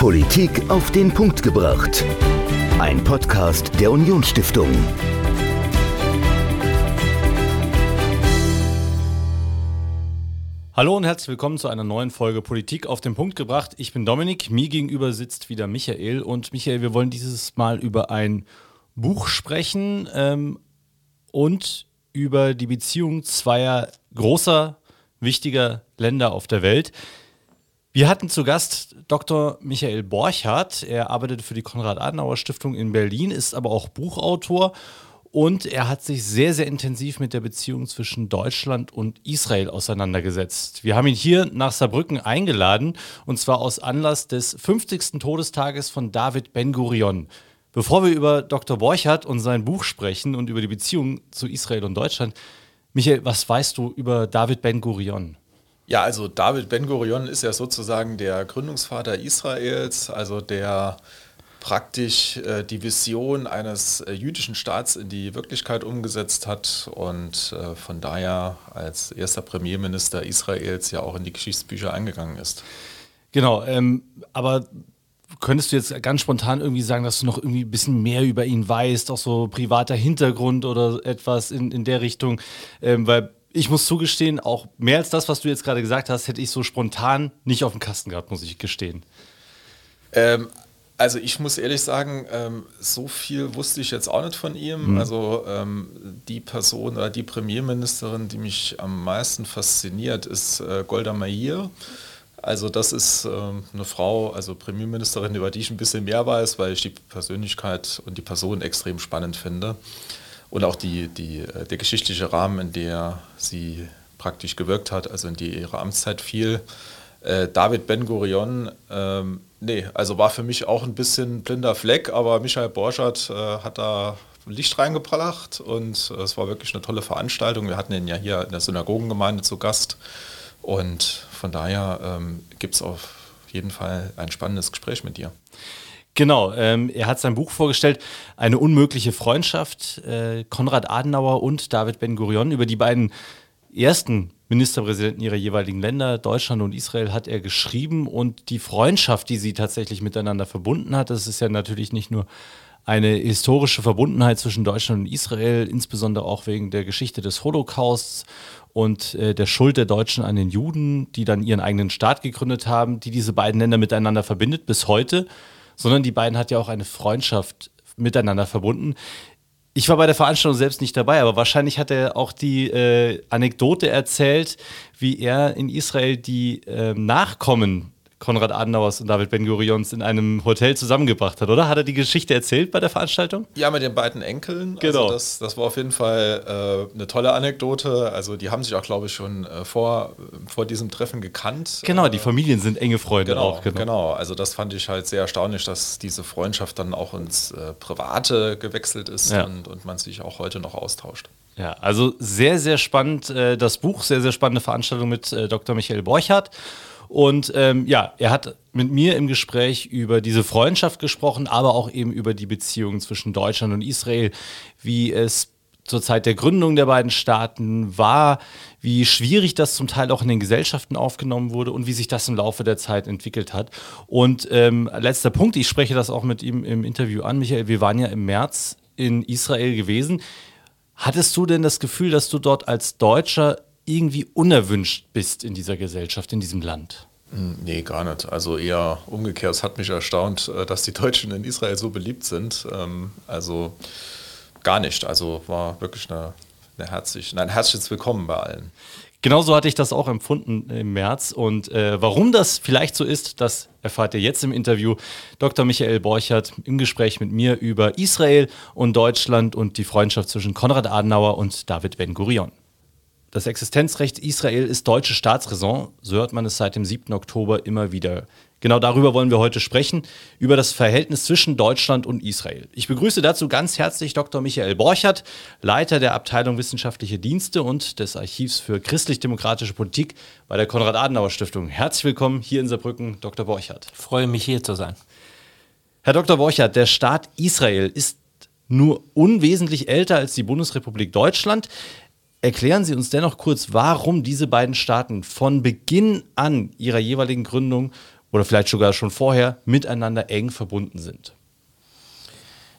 Politik auf den Punkt gebracht. Ein Podcast der Unionsstiftung. Hallo und herzlich willkommen zu einer neuen Folge Politik auf den Punkt gebracht. Ich bin Dominik, mir gegenüber sitzt wieder Michael und Michael, wir wollen dieses Mal über ein Buch sprechen ähm, und über die Beziehung zweier großer, wichtiger Länder auf der Welt. Wir hatten zu Gast Dr. Michael Borchardt. Er arbeitet für die Konrad-Adenauer-Stiftung in Berlin, ist aber auch Buchautor und er hat sich sehr, sehr intensiv mit der Beziehung zwischen Deutschland und Israel auseinandergesetzt. Wir haben ihn hier nach Saarbrücken eingeladen und zwar aus Anlass des 50. Todestages von David Ben-Gurion. Bevor wir über Dr. Borchardt und sein Buch sprechen und über die Beziehung zu Israel und Deutschland, Michael, was weißt du über David Ben-Gurion? Ja, also David Ben-Gurion ist ja sozusagen der Gründungsvater Israels, also der praktisch äh, die Vision eines äh, jüdischen Staats in die Wirklichkeit umgesetzt hat und äh, von daher als erster Premierminister Israels ja auch in die Geschichtsbücher eingegangen ist. Genau, ähm, aber könntest du jetzt ganz spontan irgendwie sagen, dass du noch irgendwie ein bisschen mehr über ihn weißt, auch so privater Hintergrund oder etwas in, in der Richtung? Ähm, weil ich muss zugestehen, auch mehr als das, was du jetzt gerade gesagt hast, hätte ich so spontan nicht auf dem Kasten gehabt, muss ich gestehen. Ähm, also ich muss ehrlich sagen, ähm, so viel wusste ich jetzt auch nicht von ihm. Mhm. Also ähm, die Person oder die Premierministerin, die mich am meisten fasziniert, ist äh, Golda Meir. Also das ist ähm, eine Frau, also Premierministerin, über die ich ein bisschen mehr weiß, weil ich die Persönlichkeit und die Person extrem spannend finde und auch die, die, äh, der geschichtliche Rahmen, in der sie praktisch gewirkt hat, also in die ihre Amtszeit fiel. Äh, David Ben-Gurion, ähm, nee, also war für mich auch ein bisschen blinder Fleck, aber Michael Borschert äh, hat da Licht reingebracht und äh, es war wirklich eine tolle Veranstaltung. Wir hatten ihn ja hier in der Synagogengemeinde zu Gast und von daher ähm, gibt es auf jeden Fall ein spannendes Gespräch mit dir. Genau, ähm, er hat sein Buch vorgestellt, Eine unmögliche Freundschaft, äh, Konrad Adenauer und David Ben-Gurion. Über die beiden ersten Ministerpräsidenten ihrer jeweiligen Länder, Deutschland und Israel, hat er geschrieben und die Freundschaft, die sie tatsächlich miteinander verbunden hat, das ist ja natürlich nicht nur eine historische Verbundenheit zwischen Deutschland und Israel, insbesondere auch wegen der Geschichte des Holocausts und äh, der Schuld der Deutschen an den Juden, die dann ihren eigenen Staat gegründet haben, die diese beiden Länder miteinander verbindet bis heute sondern die beiden hat ja auch eine Freundschaft miteinander verbunden. Ich war bei der Veranstaltung selbst nicht dabei, aber wahrscheinlich hat er auch die äh, Anekdote erzählt, wie er in Israel die äh, Nachkommen Konrad Adenauers und David Ben-Gurions in einem Hotel zusammengebracht hat, oder? Hat er die Geschichte erzählt bei der Veranstaltung? Ja, mit den beiden Enkeln. Also genau. Also das, das war auf jeden Fall äh, eine tolle Anekdote. Also die haben sich auch, glaube ich, schon äh, vor, vor diesem Treffen gekannt. Genau, die Familien sind enge Freunde genau, auch. Genau. genau, also das fand ich halt sehr erstaunlich, dass diese Freundschaft dann auch ins äh, Private gewechselt ist ja. und, und man sich auch heute noch austauscht. Ja, also sehr, sehr spannend äh, das Buch, sehr, sehr spannende Veranstaltung mit äh, Dr. Michael Borchardt. Und ähm, ja, er hat mit mir im Gespräch über diese Freundschaft gesprochen, aber auch eben über die Beziehungen zwischen Deutschland und Israel, wie es zur Zeit der Gründung der beiden Staaten war, wie schwierig das zum Teil auch in den Gesellschaften aufgenommen wurde und wie sich das im Laufe der Zeit entwickelt hat. Und ähm, letzter Punkt, ich spreche das auch mit ihm im Interview an, Michael, wir waren ja im März in Israel gewesen. Hattest du denn das Gefühl, dass du dort als Deutscher irgendwie unerwünscht bist in dieser Gesellschaft, in diesem Land? Hm, nee, gar nicht. Also eher umgekehrt. Es hat mich erstaunt, äh, dass die Deutschen in Israel so beliebt sind. Ähm, also gar nicht. Also war wirklich eine, eine herzlich, ein herzliches Willkommen bei allen. Genauso hatte ich das auch empfunden im März. Und äh, warum das vielleicht so ist, das erfahrt ihr jetzt im Interview. Dr. Michael Borchert im Gespräch mit mir über Israel und Deutschland und die Freundschaft zwischen Konrad Adenauer und David Ben-Gurion. Das Existenzrecht Israel ist deutsche Staatsräson, so hört man es seit dem 7. Oktober immer wieder. Genau darüber wollen wir heute sprechen, über das Verhältnis zwischen Deutschland und Israel. Ich begrüße dazu ganz herzlich Dr. Michael Borchert, Leiter der Abteilung Wissenschaftliche Dienste und des Archivs für christlich-demokratische Politik bei der Konrad-Adenauer-Stiftung. Herzlich willkommen hier in Saarbrücken, Dr. Borchert. Ich freue mich hier zu sein. Herr Dr. Borchert, der Staat Israel ist nur unwesentlich älter als die Bundesrepublik Deutschland. Erklären Sie uns dennoch kurz, warum diese beiden Staaten von Beginn an ihrer jeweiligen Gründung oder vielleicht sogar schon vorher miteinander eng verbunden sind.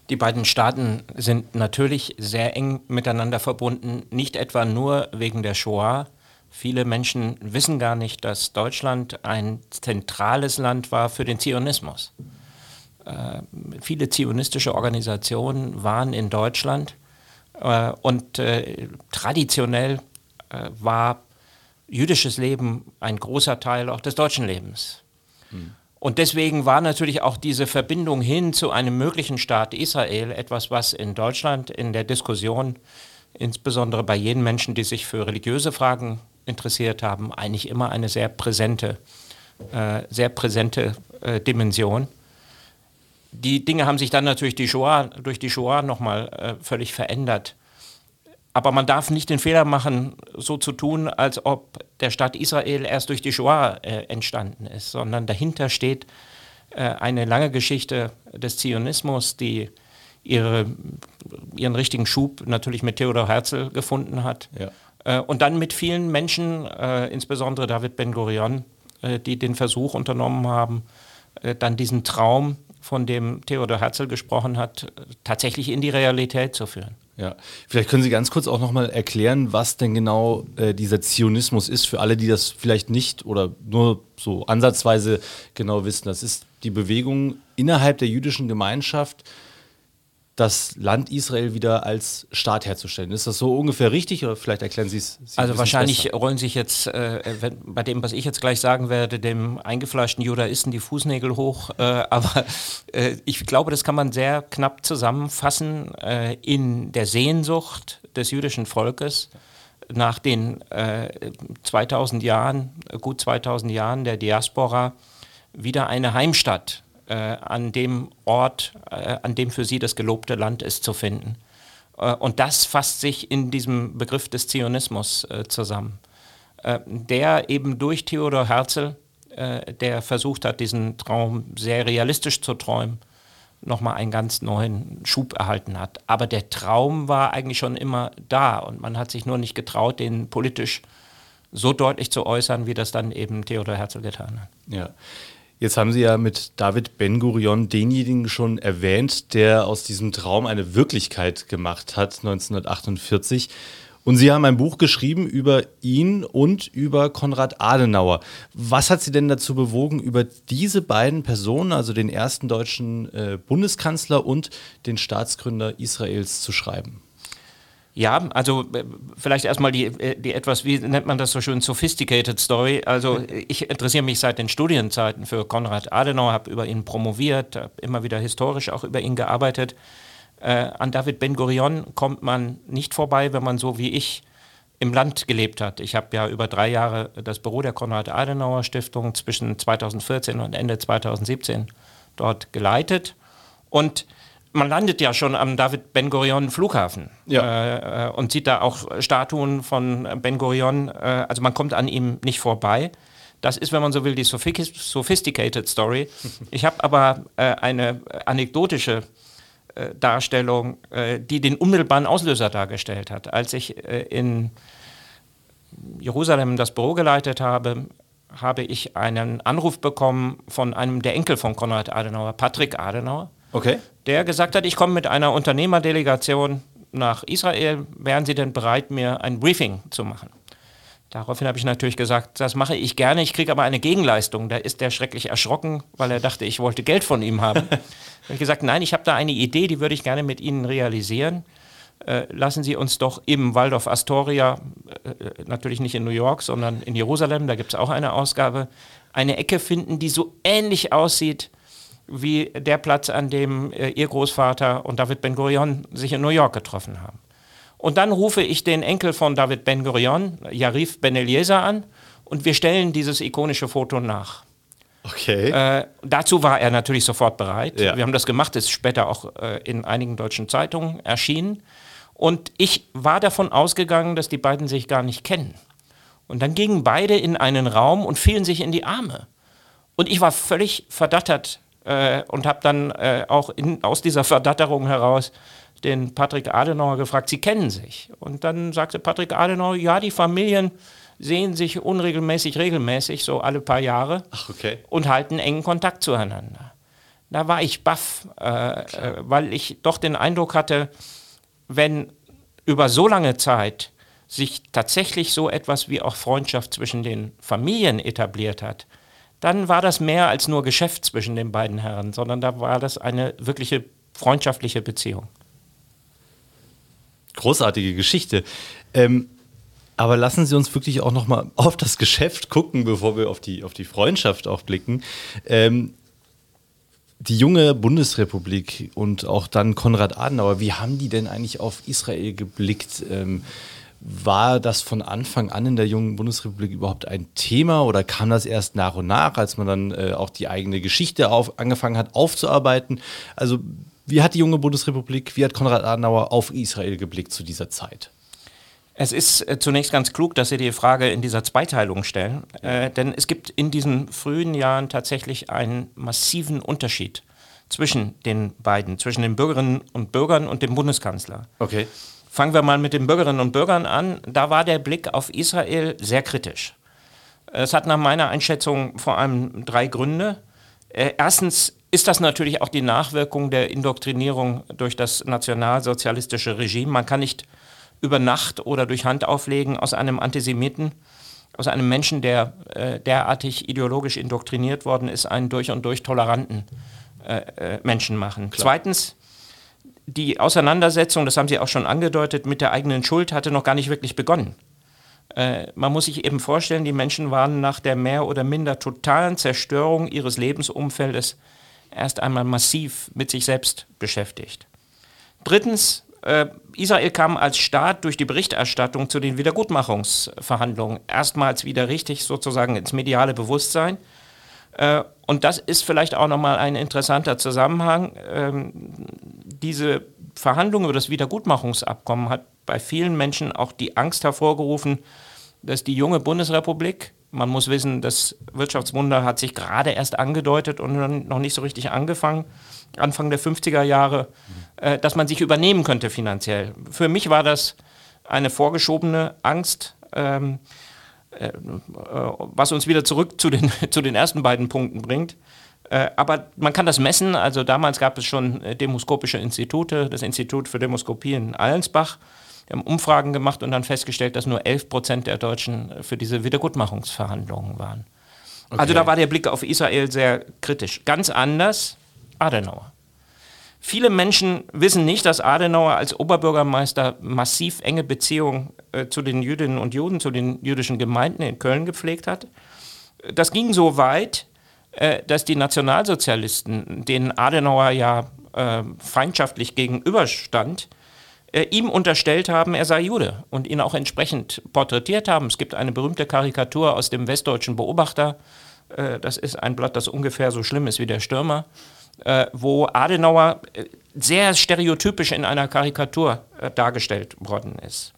Die beiden Staaten sind natürlich sehr eng miteinander verbunden, nicht etwa nur wegen der Shoah. Viele Menschen wissen gar nicht, dass Deutschland ein zentrales Land war für den Zionismus. Äh, viele zionistische Organisationen waren in Deutschland und äh, traditionell äh, war jüdisches Leben ein großer Teil auch des deutschen Lebens. Hm. Und deswegen war natürlich auch diese Verbindung hin zu einem möglichen Staat Israel etwas, was in Deutschland in der Diskussion, insbesondere bei jenen Menschen, die sich für religiöse Fragen interessiert haben, eigentlich immer eine sehr präsente, äh, sehr präsente äh, Dimension. Die Dinge haben sich dann natürlich die Shoah, durch die Shoah nochmal äh, völlig verändert. Aber man darf nicht den Fehler machen, so zu tun, als ob der Staat Israel erst durch die Shoah äh, entstanden ist, sondern dahinter steht äh, eine lange Geschichte des Zionismus, die ihre, ihren richtigen Schub natürlich mit Theodor Herzl gefunden hat. Ja. Äh, und dann mit vielen Menschen, äh, insbesondere David Ben-Gurion, äh, die den Versuch unternommen haben, äh, dann diesen Traum, von dem Theodor Herzl gesprochen hat, tatsächlich in die Realität zu führen. Ja, vielleicht können Sie ganz kurz auch nochmal erklären, was denn genau äh, dieser Zionismus ist, für alle, die das vielleicht nicht oder nur so ansatzweise genau wissen. Das ist die Bewegung innerhalb der jüdischen Gemeinschaft, das Land Israel wieder als Staat herzustellen. Ist das so ungefähr richtig oder vielleicht erklären Sie es? Sie also wahrscheinlich besser. rollen sich jetzt äh, wenn, bei dem, was ich jetzt gleich sagen werde, dem eingefleischten Judaisten die Fußnägel hoch. Äh, aber äh, ich glaube, das kann man sehr knapp zusammenfassen äh, in der Sehnsucht des jüdischen Volkes nach den 2000 äh, Jahren, gut 2000 Jahren der Diaspora wieder eine Heimstatt äh, an dem Ort, äh, an dem für sie das gelobte Land ist, zu finden. Äh, und das fasst sich in diesem Begriff des Zionismus äh, zusammen, äh, der eben durch Theodor Herzl, äh, der versucht hat, diesen Traum sehr realistisch zu träumen, nochmal einen ganz neuen Schub erhalten hat. Aber der Traum war eigentlich schon immer da und man hat sich nur nicht getraut, den politisch so deutlich zu äußern, wie das dann eben Theodor Herzl getan hat. Ja. Jetzt haben Sie ja mit David Ben-Gurion denjenigen schon erwähnt, der aus diesem Traum eine Wirklichkeit gemacht hat, 1948. Und Sie haben ein Buch geschrieben über ihn und über Konrad Adenauer. Was hat Sie denn dazu bewogen, über diese beiden Personen, also den ersten deutschen äh, Bundeskanzler und den Staatsgründer Israels, zu schreiben? Ja, also äh, vielleicht erstmal die, äh, die etwas, wie nennt man das so schön, sophisticated Story. Also ich interessiere mich seit den Studienzeiten für Konrad Adenauer, habe über ihn promoviert, habe immer wieder historisch auch über ihn gearbeitet. Äh, an David Ben-Gurion kommt man nicht vorbei, wenn man so wie ich im Land gelebt hat. Ich habe ja über drei Jahre das Büro der Konrad-Adenauer-Stiftung zwischen 2014 und Ende 2017 dort geleitet. Und man landet ja schon am David Ben Gurion Flughafen ja. Äh, äh, und sieht da auch Statuen von Ben Gurion. Äh, also man kommt an ihm nicht vorbei. Das ist, wenn man so will, die sophisticated Story. Ich habe aber äh, eine anekdotische äh, Darstellung, äh, die den unmittelbaren Auslöser dargestellt hat. Als ich in Jerusalem das Büro geleitet habe, habe ich einen Anruf bekommen von einem der Enkel von Konrad Adenauer, Patrick Adenauer Okay. Der gesagt hat, ich komme mit einer Unternehmerdelegation nach Israel. Wären Sie denn bereit, mir ein Briefing zu machen? Daraufhin habe ich natürlich gesagt, das mache ich gerne, ich kriege aber eine Gegenleistung. Da ist der schrecklich erschrocken, weil er dachte, ich wollte Geld von ihm haben. da habe ich gesagt, nein, ich habe da eine Idee, die würde ich gerne mit Ihnen realisieren. Äh, lassen Sie uns doch im Waldorf Astoria, äh, natürlich nicht in New York, sondern in Jerusalem, da gibt es auch eine Ausgabe, eine Ecke finden, die so ähnlich aussieht wie der Platz, an dem äh, ihr Großvater und David Ben-Gurion sich in New York getroffen haben. Und dann rufe ich den Enkel von David Ben-Gurion, Yarif Ben Eliezer, an und wir stellen dieses ikonische Foto nach. Okay. Äh, dazu war er natürlich sofort bereit. Ja. Wir haben das gemacht, ist später auch äh, in einigen deutschen Zeitungen erschienen. Und ich war davon ausgegangen, dass die beiden sich gar nicht kennen. Und dann gingen beide in einen Raum und fielen sich in die Arme. Und ich war völlig verdattert äh, und habe dann äh, auch in, aus dieser Verdatterung heraus den Patrick Adenauer gefragt, Sie kennen sich. Und dann sagte Patrick Adenauer, ja, die Familien sehen sich unregelmäßig, regelmäßig, so alle paar Jahre Ach, okay. und halten engen Kontakt zueinander. Da war ich baff, äh, äh, weil ich doch den Eindruck hatte, wenn über so lange Zeit sich tatsächlich so etwas wie auch Freundschaft zwischen den Familien etabliert hat, dann war das mehr als nur Geschäft zwischen den beiden Herren, sondern da war das eine wirkliche freundschaftliche Beziehung. Großartige Geschichte. Ähm, aber lassen Sie uns wirklich auch nochmal auf das Geschäft gucken, bevor wir auf die, auf die Freundschaft auch blicken. Ähm, die junge Bundesrepublik und auch dann Konrad Adenauer, wie haben die denn eigentlich auf Israel geblickt? Ähm, war das von Anfang an in der jungen Bundesrepublik überhaupt ein Thema oder kam das erst nach und nach, als man dann äh, auch die eigene Geschichte auf, angefangen hat aufzuarbeiten? Also wie hat die junge Bundesrepublik, wie hat Konrad Adenauer auf Israel geblickt zu dieser Zeit? Es ist äh, zunächst ganz klug, dass Sie die Frage in dieser Zweiteilung stellen, äh, denn es gibt in diesen frühen Jahren tatsächlich einen massiven Unterschied zwischen den beiden, zwischen den Bürgerinnen und Bürgern und dem Bundeskanzler. Okay. Fangen wir mal mit den Bürgerinnen und Bürgern an. Da war der Blick auf Israel sehr kritisch. Es hat nach meiner Einschätzung vor allem drei Gründe. Äh, erstens ist das natürlich auch die Nachwirkung der Indoktrinierung durch das nationalsozialistische Regime. Man kann nicht über Nacht oder durch Handauflegen aus einem Antisemiten, aus einem Menschen, der äh, derartig ideologisch indoktriniert worden ist, einen durch und durch toleranten äh, äh, Menschen machen. Klar. Zweitens, die Auseinandersetzung, das haben Sie auch schon angedeutet, mit der eigenen Schuld hatte noch gar nicht wirklich begonnen. Äh, man muss sich eben vorstellen, die Menschen waren nach der mehr oder minder totalen Zerstörung ihres Lebensumfeldes erst einmal massiv mit sich selbst beschäftigt. Drittens, äh, Israel kam als Staat durch die Berichterstattung zu den Wiedergutmachungsverhandlungen erstmals wieder richtig sozusagen ins mediale Bewusstsein. Äh, und das ist vielleicht auch nochmal ein interessanter Zusammenhang. Ähm, diese Verhandlung über das Wiedergutmachungsabkommen hat bei vielen Menschen auch die Angst hervorgerufen, dass die junge Bundesrepublik, man muss wissen, das Wirtschaftswunder hat sich gerade erst angedeutet und noch nicht so richtig angefangen, Anfang der 50er Jahre, äh, dass man sich übernehmen könnte finanziell. Für mich war das eine vorgeschobene Angst, ähm, äh, äh, was uns wieder zurück zu den, zu den ersten beiden Punkten bringt. Äh, aber man kann das messen. Also damals gab es schon äh, demoskopische Institute, das Institut für Demoskopie in Allensbach. Wir haben Umfragen gemacht und dann festgestellt, dass nur 11 Prozent der Deutschen für diese Wiedergutmachungsverhandlungen waren. Okay. Also da war der Blick auf Israel sehr kritisch. Ganz anders Adenauer. Viele Menschen wissen nicht, dass Adenauer als Oberbürgermeister massiv enge Beziehungen äh, zu den Jüdinnen und Juden, zu den jüdischen Gemeinden in Köln gepflegt hat. Das ging so weit, äh, dass die Nationalsozialisten, denen Adenauer ja äh, feindschaftlich gegenüberstand, äh, ihm unterstellt haben, er sei Jude und ihn auch entsprechend porträtiert haben. Es gibt eine berühmte Karikatur aus dem Westdeutschen Beobachter. Äh, das ist ein Blatt, das ungefähr so schlimm ist wie der Stürmer wo Adenauer sehr stereotypisch in einer Karikatur dargestellt worden ist.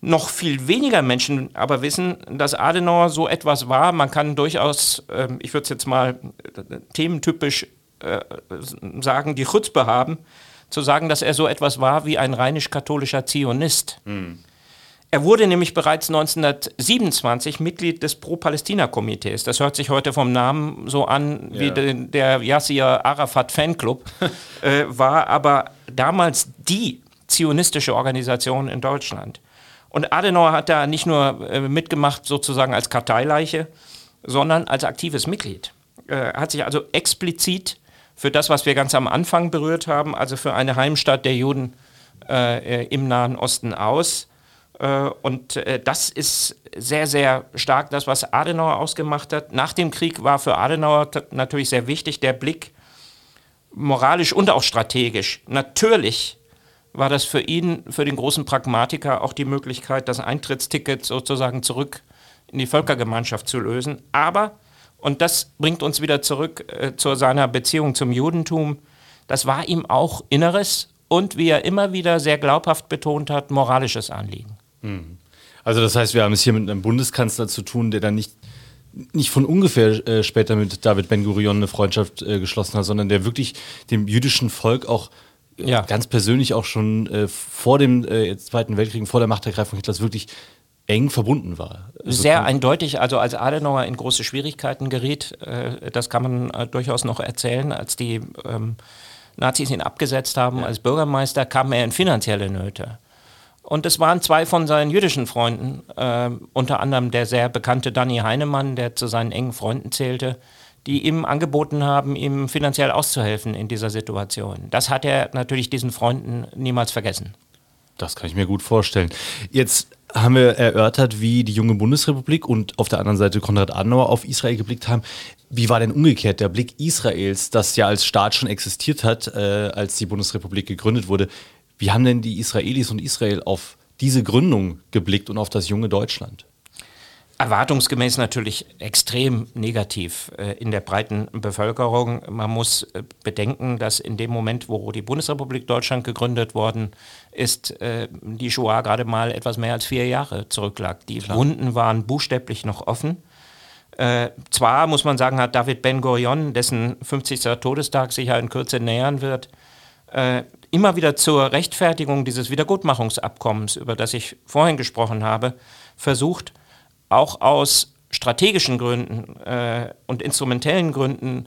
Noch viel weniger Menschen aber wissen, dass Adenauer so etwas war. Man kann durchaus, äh, ich würde es jetzt mal äh, thementypisch äh, sagen, die Chutzpe haben, zu sagen, dass er so etwas war wie ein rheinisch-katholischer Zionist. Mhm. Er wurde nämlich bereits 1927 Mitglied des Pro-Palästina-Komitees. Das hört sich heute vom Namen so an wie ja. de, der Yasser Arafat Fanclub, äh, war aber damals die zionistische Organisation in Deutschland. Und Adenauer hat da nicht nur äh, mitgemacht sozusagen als Karteileiche, sondern als aktives Mitglied. Äh, hat sich also explizit für das, was wir ganz am Anfang berührt haben, also für eine Heimstatt der Juden äh, im Nahen Osten aus äh, und äh, das ist sehr, sehr stark das, was Adenauer ausgemacht hat. Nach dem Krieg war für Adenauer natürlich sehr wichtig der Blick moralisch und auch strategisch. Natürlich war das für ihn, für den großen Pragmatiker, auch die Möglichkeit, das Eintrittsticket sozusagen zurück in die Völkergemeinschaft zu lösen. Aber, und das bringt uns wieder zurück äh, zu seiner Beziehung zum Judentum, das war ihm auch inneres und, wie er immer wieder sehr glaubhaft betont hat, moralisches Anliegen. Mhm. Also das heißt, wir haben es hier mit einem Bundeskanzler zu tun, der dann nicht, nicht von ungefähr äh, später mit David Ben-Gurion eine Freundschaft äh, geschlossen hat, sondern der wirklich dem jüdischen Volk auch ja. ganz persönlich auch schon äh, vor dem äh, Zweiten Weltkrieg, vor der Machtergreifung Hitlers wirklich eng verbunden war. Also Sehr eindeutig, also als Adenauer in große Schwierigkeiten geriet, äh, das kann man äh, durchaus noch erzählen, als die ähm, Nazis ihn abgesetzt haben ja. als Bürgermeister, kam er in finanzielle Nöte. Und es waren zwei von seinen jüdischen Freunden, äh, unter anderem der sehr bekannte Danny Heinemann, der zu seinen engen Freunden zählte, die ihm angeboten haben, ihm finanziell auszuhelfen in dieser Situation. Das hat er natürlich diesen Freunden niemals vergessen. Das kann ich mir gut vorstellen. Jetzt haben wir erörtert, wie die junge Bundesrepublik und auf der anderen Seite Konrad Adenauer auf Israel geblickt haben. Wie war denn umgekehrt der Blick Israels, das ja als Staat schon existiert hat, äh, als die Bundesrepublik gegründet wurde? Wie haben denn die Israelis und Israel auf diese Gründung geblickt und auf das junge Deutschland? Erwartungsgemäß natürlich extrem negativ äh, in der breiten Bevölkerung. Man muss äh, bedenken, dass in dem Moment, wo die Bundesrepublik Deutschland gegründet worden ist, äh, die Shoah gerade mal etwas mehr als vier Jahre zurücklag. Die Klar. Wunden waren buchstäblich noch offen. Äh, zwar muss man sagen, hat David Ben Gurion, dessen 50. Todestag sich ja in Kürze nähern wird, äh, immer wieder zur Rechtfertigung dieses Wiedergutmachungsabkommens, über das ich vorhin gesprochen habe, versucht, auch aus strategischen Gründen äh, und instrumentellen Gründen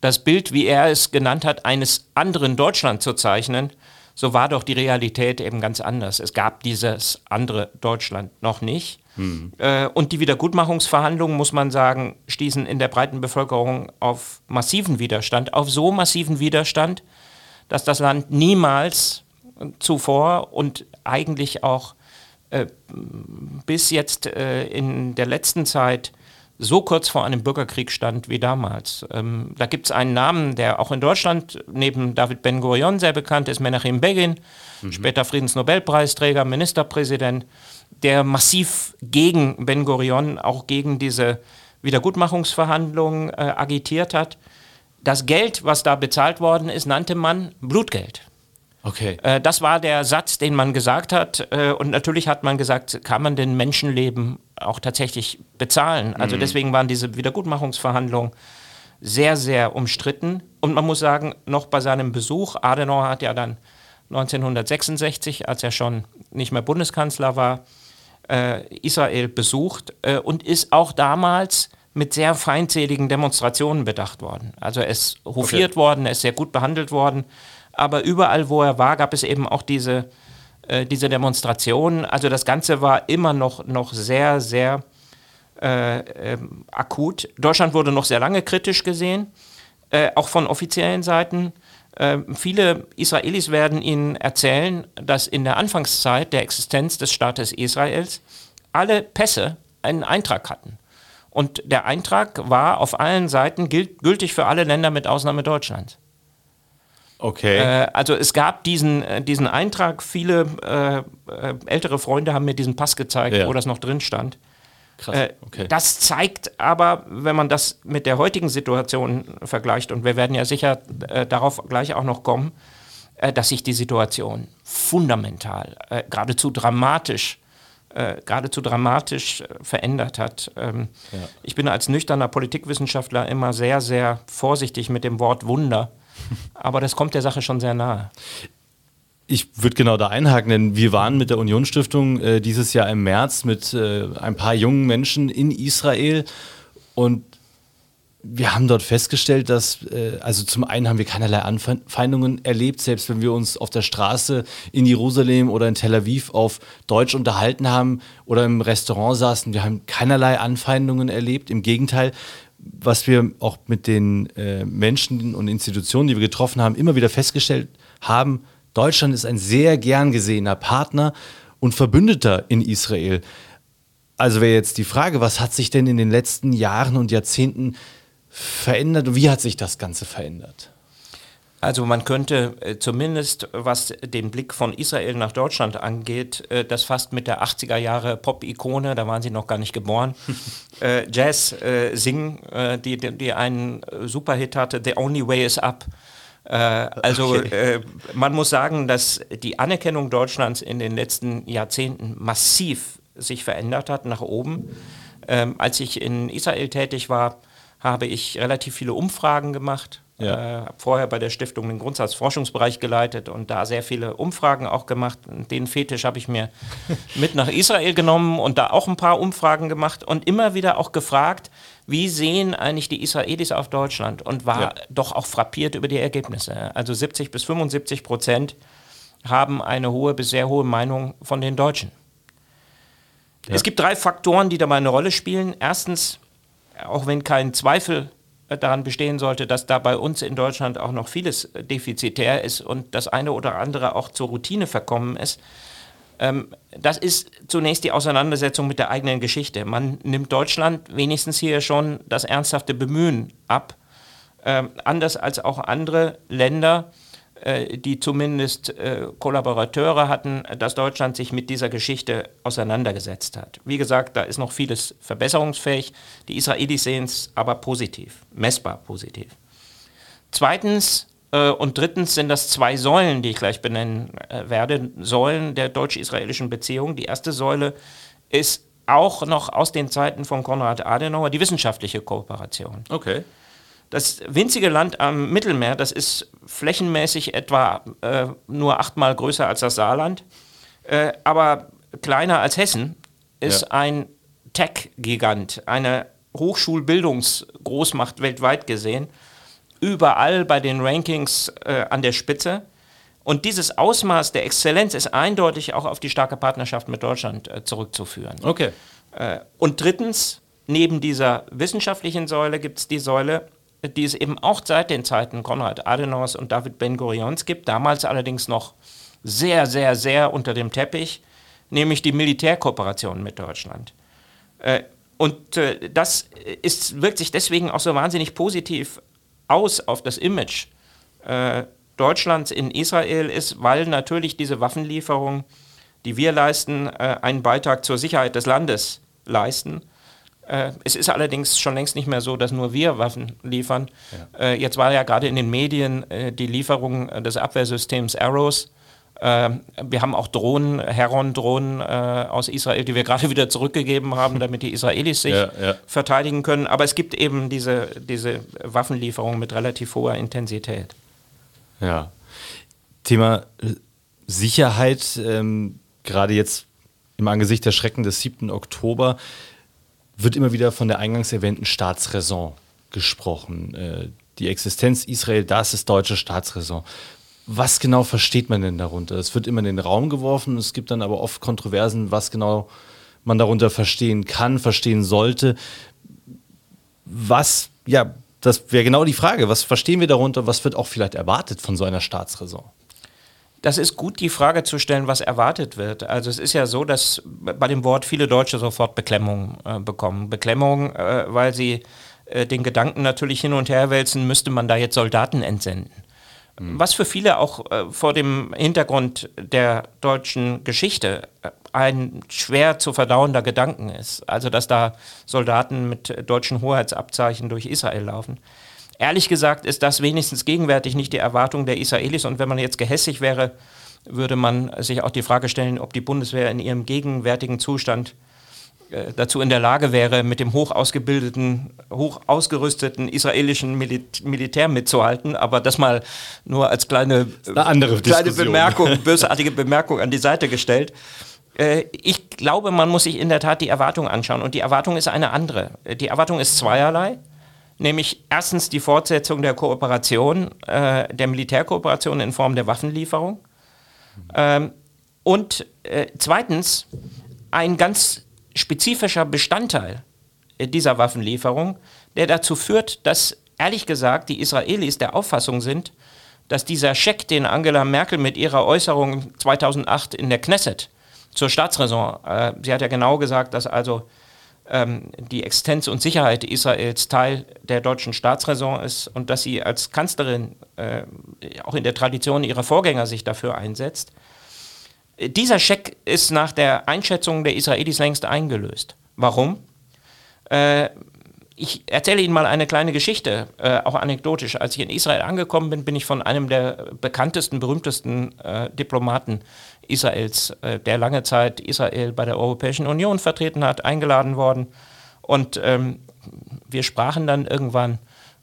das Bild, wie er es genannt hat, eines anderen Deutschland zu zeichnen, so war doch die Realität eben ganz anders. Es gab dieses andere Deutschland noch nicht. Mhm. Äh, und die Wiedergutmachungsverhandlungen, muss man sagen, stießen in der breiten Bevölkerung auf massiven Widerstand, auf so massiven Widerstand, dass das Land niemals zuvor und eigentlich auch bis jetzt äh, in der letzten Zeit so kurz vor einem Bürgerkrieg stand wie damals. Ähm, da gibt es einen Namen, der auch in Deutschland neben David Ben Gurion sehr bekannt ist, Menachem Begin, mhm. später Friedensnobelpreisträger, Ministerpräsident, der massiv gegen Ben Gurion, auch gegen diese Wiedergutmachungsverhandlungen äh, agitiert hat. Das Geld, was da bezahlt worden ist, nannte man Blutgeld. Okay. Äh, das war der Satz, den man gesagt hat. Äh, und natürlich hat man gesagt, kann man denn Menschenleben auch tatsächlich bezahlen? Also mhm. deswegen waren diese Wiedergutmachungsverhandlungen sehr, sehr umstritten. Und man muss sagen, noch bei seinem Besuch, Adenauer hat ja dann 1966, als er schon nicht mehr Bundeskanzler war, äh, Israel besucht äh, und ist auch damals mit sehr feindseligen Demonstrationen bedacht worden. Also er ist hofiert okay. worden, er ist sehr gut behandelt worden aber überall, wo er war, gab es eben auch diese, äh, diese Demonstrationen. Also das Ganze war immer noch, noch sehr, sehr äh, äh, akut. Deutschland wurde noch sehr lange kritisch gesehen, äh, auch von offiziellen Seiten. Äh, viele Israelis werden Ihnen erzählen, dass in der Anfangszeit der Existenz des Staates Israels alle Pässe einen Eintrag hatten. Und der Eintrag war auf allen Seiten gültig für alle Länder mit Ausnahme Deutschlands. Okay. Äh, also es gab diesen, äh, diesen Eintrag, viele äh, äh, ältere Freunde haben mir diesen Pass gezeigt, ja. wo das noch drin stand. Krass. Äh, okay. Das zeigt aber, wenn man das mit der heutigen Situation vergleicht, und wir werden ja sicher äh, darauf gleich auch noch kommen, dass sich die Situation fundamental, geradezu dramatisch äh, geradezu dramatisch verändert hat. Ähm, ja. Ich bin als nüchterner Politikwissenschaftler immer sehr, sehr vorsichtig mit dem Wort Wunder, aber das kommt der Sache schon sehr nahe. Ich würde genau da einhaken, denn wir waren mit der Unionsstiftung äh, dieses Jahr im März mit äh, ein paar jungen Menschen in Israel und wir haben dort festgestellt, dass, äh, also zum einen haben wir keinerlei Anfeindungen erlebt, selbst wenn wir uns auf der Straße in Jerusalem oder in Tel Aviv auf Deutsch unterhalten haben oder im Restaurant saßen, wir haben keinerlei Anfeindungen erlebt. Im Gegenteil, was wir auch mit den äh, Menschen und Institutionen, die wir getroffen haben, immer wieder festgestellt haben, Deutschland ist ein sehr gern gesehener Partner und Verbündeter in Israel. Also wäre jetzt die Frage, was hat sich denn in den letzten Jahren und Jahrzehnten verändert und wie hat sich das Ganze verändert? Also man könnte äh, zumindest, was den Blick von Israel nach Deutschland angeht, äh, das fast mit der 80er Jahre Pop-Ikone, da waren sie noch gar nicht geboren, äh, Jazz äh, singen, äh, die, die einen Superhit hatte, The Only Way is Up. Äh, also okay. man muss sagen, dass die Anerkennung Deutschlands in den letzten Jahrzehnten massiv sich verändert hat nach oben. Ähm, als ich in Israel tätig war, habe ich relativ viele Umfragen gemacht Ja. Äh, habe vorher bei der Stiftung den Grundsatzforschungsbereich geleitet und da sehr viele Umfragen auch gemacht. Den Fetisch habe ich mir mit nach Israel genommen und da auch ein paar Umfragen gemacht und immer wieder auch gefragt, wie sehen eigentlich die Israelis auf Deutschland und war ja. doch auch frappiert über die Ergebnisse. Also 70 bis 75 Prozent haben eine hohe bis sehr hohe Meinung von den Deutschen. Ja. Es gibt drei Faktoren, die dabei eine Rolle spielen. Erstens, auch wenn kein Zweifel daran bestehen sollte, dass da bei uns in Deutschland auch noch vieles defizitär ist und das eine oder andere auch zur Routine verkommen ist. Ähm, das ist zunächst die Auseinandersetzung mit der eigenen Geschichte. Man nimmt Deutschland wenigstens hier schon das ernsthafte Bemühen ab, ähm, anders als auch andere Länder äh, die zumindest äh, Kollaborateure hatten, dass Deutschland sich mit dieser Geschichte auseinandergesetzt hat. Wie gesagt, da ist noch vieles verbesserungsfähig. Die Israelis sehen es aber positiv, messbar positiv. Zweitens äh, und drittens sind das zwei Säulen, die ich gleich benennen werde, Säulen der deutsch-israelischen Beziehung. Die erste Säule ist auch noch aus den Zeiten von Konrad Adenauer die wissenschaftliche Kooperation. Okay. Das winzige Land am Mittelmeer, das ist flächenmäßig etwa äh, nur achtmal größer als das Saarland, äh, aber kleiner als Hessen, ist ja. ein Tech-Gigant, eine Hochschulbildungsgroßmacht weltweit gesehen, überall bei den Rankings äh, an der Spitze. Und dieses Ausmaß der Exzellenz ist eindeutig auch auf die starke Partnerschaft mit Deutschland äh, zurückzuführen. Okay. Äh, und drittens, neben dieser wissenschaftlichen Säule gibt es die Säule die es eben auch seit den Zeiten Konrad Adenauers und David Ben-Gurions gibt, damals allerdings noch sehr, sehr, sehr unter dem Teppich, nämlich die Militärkooperation mit Deutschland. Äh, und äh, das ist, wirkt sich deswegen auch so wahnsinnig positiv aus auf das Image äh, Deutschlands in Israel ist, weil natürlich diese Waffenlieferungen, die wir leisten, einen Beitrag zur Sicherheit des Landes leisten äh, es ist allerdings schon längst nicht mehr so, dass nur wir Waffen liefern. Ja. Äh, jetzt war ja gerade in den Medien äh, die Lieferung des Abwehrsystems Arrows. wir haben auch Drohnen, Heron-Drohnen aus Israel, die wir gerade wieder zurückgegeben haben, damit die Israelis sich ja, ja. verteidigen können. Aber es gibt eben diese, diese Waffenlieferung mit relativ hoher Intensität. Ja. Thema Sicherheit, ähm, gerade jetzt im Angesicht der Schrecken des 7. Oktober wird immer wieder von der eingangs erwähnten Staatsräson gesprochen. Äh, die Existenz Israel, das ist deutsche Staatsräson. Was genau versteht man denn darunter? Es wird immer in den Raum geworfen, es gibt dann aber oft Kontroversen, was genau man darunter verstehen kann, verstehen sollte. Was, ja, das wäre genau die Frage. Was verstehen wir darunter? Was wird auch vielleicht erwartet von so einer Staatsräson? Das ist gut, die Frage zu stellen, was erwartet wird. Also es ist ja so, dass bei dem Wort viele Deutsche sofort Beklemmung äh, bekommen. Beklemmung, äh, weil sie äh, den Gedanken natürlich hin und her wälzen, müsste man da jetzt Soldaten entsenden. Mhm. Was für viele auch äh, vor dem Hintergrund der deutschen Geschichte äh, ein schwer zu verdauender Gedanken ist. Also dass da Soldaten mit deutschen Hoheitsabzeichen durch Israel laufen. Ehrlich gesagt ist das wenigstens gegenwärtig nicht die Erwartung der Israelis. Und wenn man jetzt gehässig wäre, würde man sich auch die Frage stellen, ob die Bundeswehr in ihrem gegenwärtigen Zustand äh, dazu in der Lage wäre, mit dem hoch ausgebildeten, hoch ausgerüsteten israelischen Mil Militär mitzuhalten. Aber das mal nur als kleine, kleine Bemerkung, bösartige Bemerkung an die Seite gestellt. Äh, ich glaube, man muss sich in der Tat die Erwartung anschauen. Und die Erwartung ist eine andere. Die Erwartung ist zweierlei nämlich erstens die Fortsetzung der Kooperation, äh, der Militärkooperation in Form der Waffenlieferung. Ähm, und äh, zweitens ein ganz spezifischer Bestandteil äh, dieser Waffenlieferung, der dazu führt, dass ehrlich gesagt die Israelis der Auffassung sind, dass dieser Scheck, den Angela Merkel mit ihrer Äußerung 2008 in der Knesset zur Staatsräson, äh, sie hat ja genau gesagt, dass also ähm, die Existenz und Sicherheit Israels Teil der deutschen Staatsräson ist und dass sie als Kanzlerin äh, auch in der Tradition ihrer Vorgänger sich dafür einsetzt. Dieser Scheck ist nach der Einschätzung der Israelis längst eingelöst. Warum? Äh, ich erzähle Ihnen mal eine kleine Geschichte, äh, auch anekdotisch. Als ich in Israel angekommen bin, bin ich von einem der bekanntesten, berühmtesten äh, Diplomaten Israels, äh, der lange Zeit Israel bei der Europäischen Union vertreten hat, eingeladen worden. Und ähm, wir sprachen dann irgendwann